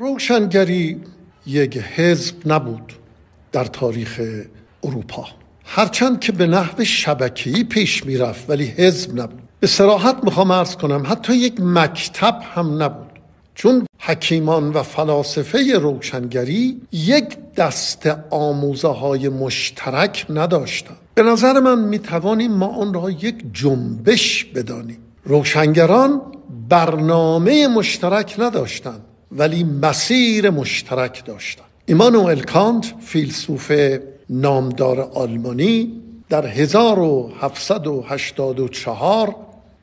روشنگری یک حزب نبود در تاریخ اروپا. هرچند که به نحو شبکه‌ای پیش می‌رفت ولی حزب نبود. به سراحت می‌خوام ارز کنم حتی یک مکتب هم نبود. چون حکیمان و فلاسفه روشنگری یک دست آموزه های مشترک نداشتند. به نظر من می‌توانیم ما آن را یک جنبش بدانیم. روشنگران برنامه مشترک نداشتند. ولی مسیر مشترک داشتند ایمانوئل کانت فیلسوف نامدار آلمانی در 1784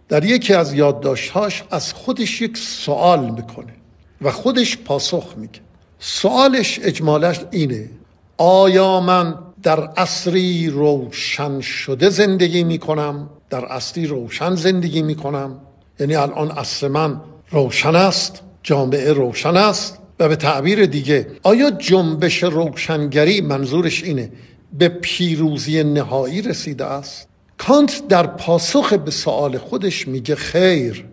در یکی از یادداشتهاش از خودش یک سوال می‌کنه و خودش پاسخ میگه. سوالش اجمالش اینه آیا من در عصری روشن شده زندگی می‌کنم؟ در عصری روشن زندگی می‌کنم؟ یعنی الان عصر من روشن است؟ جامعه روشن است و به تعبیر دیگه آیا جنبش روشنگری منظورش اینه به پیروزی نهایی رسیده است؟ کانت در پاسخ به سوال خودش میگه خیر.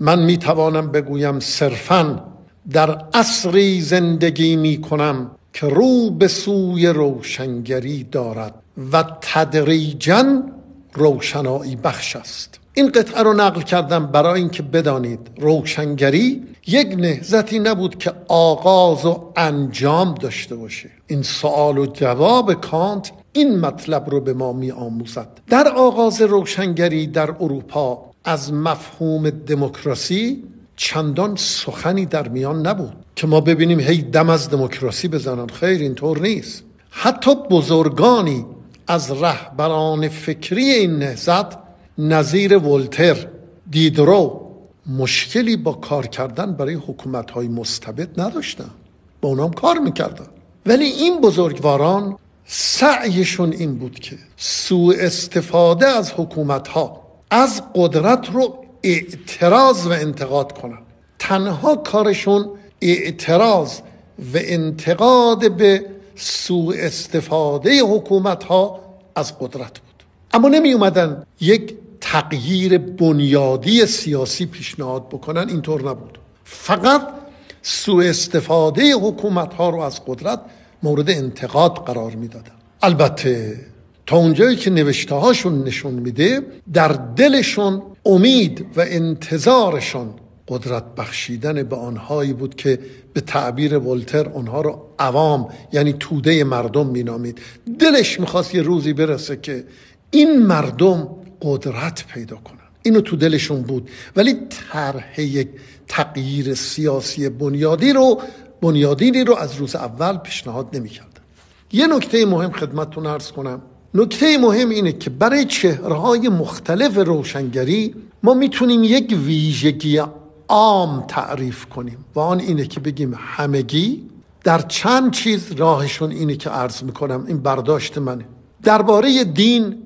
من می‌توانم بگویم صرفا در عصری زندگی می‌کنم که رو به سوی روشنگری دارد و تدریجا روشنایی بخش است. این قطعه رو نقل کردم برای اینکه بدانید روشنگری یک نهزتی نبود که آغاز و انجام داشته باشه. این سوال و جواب کانت این مطلب رو به ما می آموزد در آغاز روشنگری در اروپا از مفهوم دموکراسی چندان سخنی در میان نبود که ما ببینیم هی دم از دموکراسی بزنن. خیر اینطور نیست. حتی بزرگانی از رهبران فکری این نهزت نظیر ولتر دیدرو مشکلی با کار کردن برای حکومت های مستبد نداشتن. با اونام کار می‌کردن. ولی این بزرگواران سعیشون این بود که سوء استفاده از حکومت ها از قدرت رو اعتراض و انتقاد کنن. تنها کارشون اعتراض و انتقاد به سوء استفاده حکومت ها از قدرت بود. اما نمی اومدن یک تغییر بنیادی سیاسی پیشنهاد بکنن اینطور نبود. فقط سوء استفاده حکومت ها رو از قدرت مورد انتقاد قرار می‌دادن. البته تا اونجایی که نوشته هاشون نشون میده در دلشون امید و انتظارشون قدرت بخشیدن به آنهایی بود که به تعبیر ولتر آنها رو عوام یعنی توده مردم مینامید. دلش می‌خواست یه روزی برسه که این مردم قدرت پیدا کنن. اینو تو دلشون بود. ولی طرح یک تغییر سیاسی بنیادی رو بنیادینی رو از روز اول پیشنهاد نمی‌کردن. یه نکته مهم خدمتتون ارز کنم. نکته مهم اینه که برای چهرهای مختلف روشنگری ما می‌تونیم یک ویژگی عام تعریف کنیم. و آن اینه که بگیم همگی در چند چیز راهشون اینه که عرض می‌کنم. این برداشت منه. درباره دین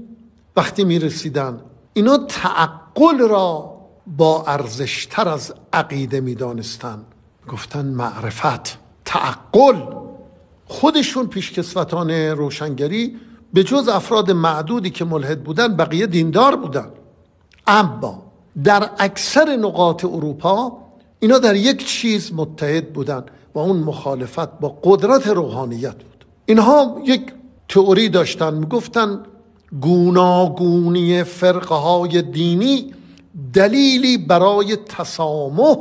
وقتی می‌رسیدن اینا تعقل را با ارزشتر از عقیده می‌دانستن. گفتن معرفت تعقل. خودشون پیشکسوتان روشنگری به جز افراد معدودی که ملحد بودن بقیه دیندار بودن. اما در اکثر نقاط اروپا اینا در یک چیز متحد بودن و اون مخالفت با قدرت روحانیت بود. اینها یک تئوری داشتن می‌گفتن گوناگونی فرقه های دینی دلیلی برای تسامح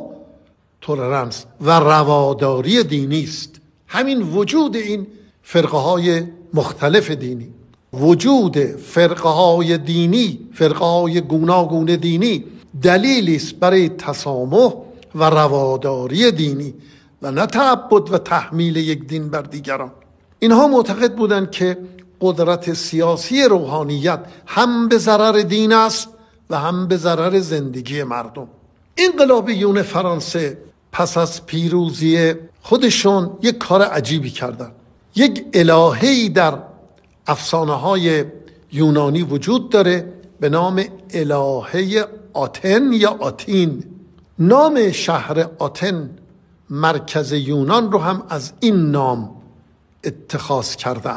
تولرنس و رواداری دینی است. همین وجود این فرقه های مختلف دینی وجود فرقه های دینی فرقه های گوناگون دینی دلیلی است برای تسامح و رواداری دینی و نه تعبد و تحمیل یک دین بر دیگران. اینها معتقد بودند که قدرت سیاسی روحانیت هم به ضرر دین است و هم به ضرر زندگی مردم. انقلابیون فرانسه پس از پیروزی خودشون یک کار عجیبی کردن. یک الههی در افسانه های یونانی وجود داره به نام الهه آتن یا آتین. نام شهر آتن مرکز یونان رو هم از این نام اتخاذ کرده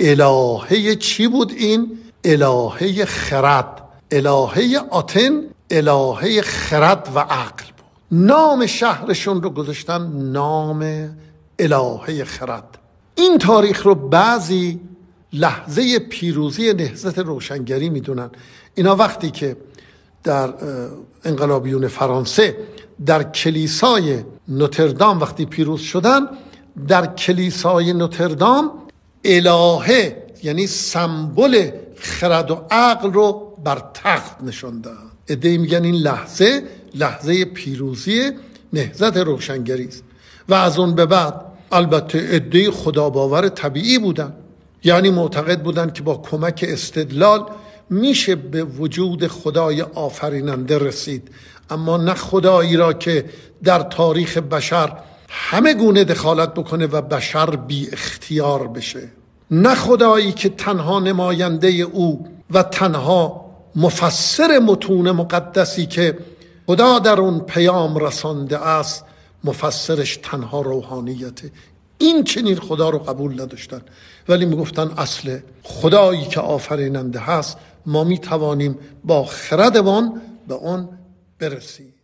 الهه چی بود این؟ الهه خرد. الهه آتن الهه خرد و عقل بود. نام شهرشون رو گذاشتن نام الهه خرد. این تاریخ رو بعضی لحظه پیروزی نهضت روشنگری می‌دونن. اینا وقتی که در انقلابیون فرانسه در کلیسای نوتردام وقتی پیروز شدن در کلیسای نوتردام الهه یعنی سمبل خرد و عقل رو بر تخت نشوندن ادهی میگن این لحظه لحظه پیروزی نهضت روشنگری است. و از اون به بعد البته عده خدا باور طبیعی بودن. یعنی معتقد بودن که با کمک استدلال میشه به وجود خدای آفریننده رسید. اما نه خدایی را که در تاریخ بشر همه گونه دخالت بکنه و بشر بی اختیار بشه. نه خدایی که تنها نماینده او و تنها مفسر متون مقدسی که خدا در اون پیام رسانده است مفسرش تنها روحانیته این چنین خدا رو قبول نداشتن. ولی می‌گفتن اصل خدایی که آفریننده هست ما می توانیم با خردمان به آن برسیم.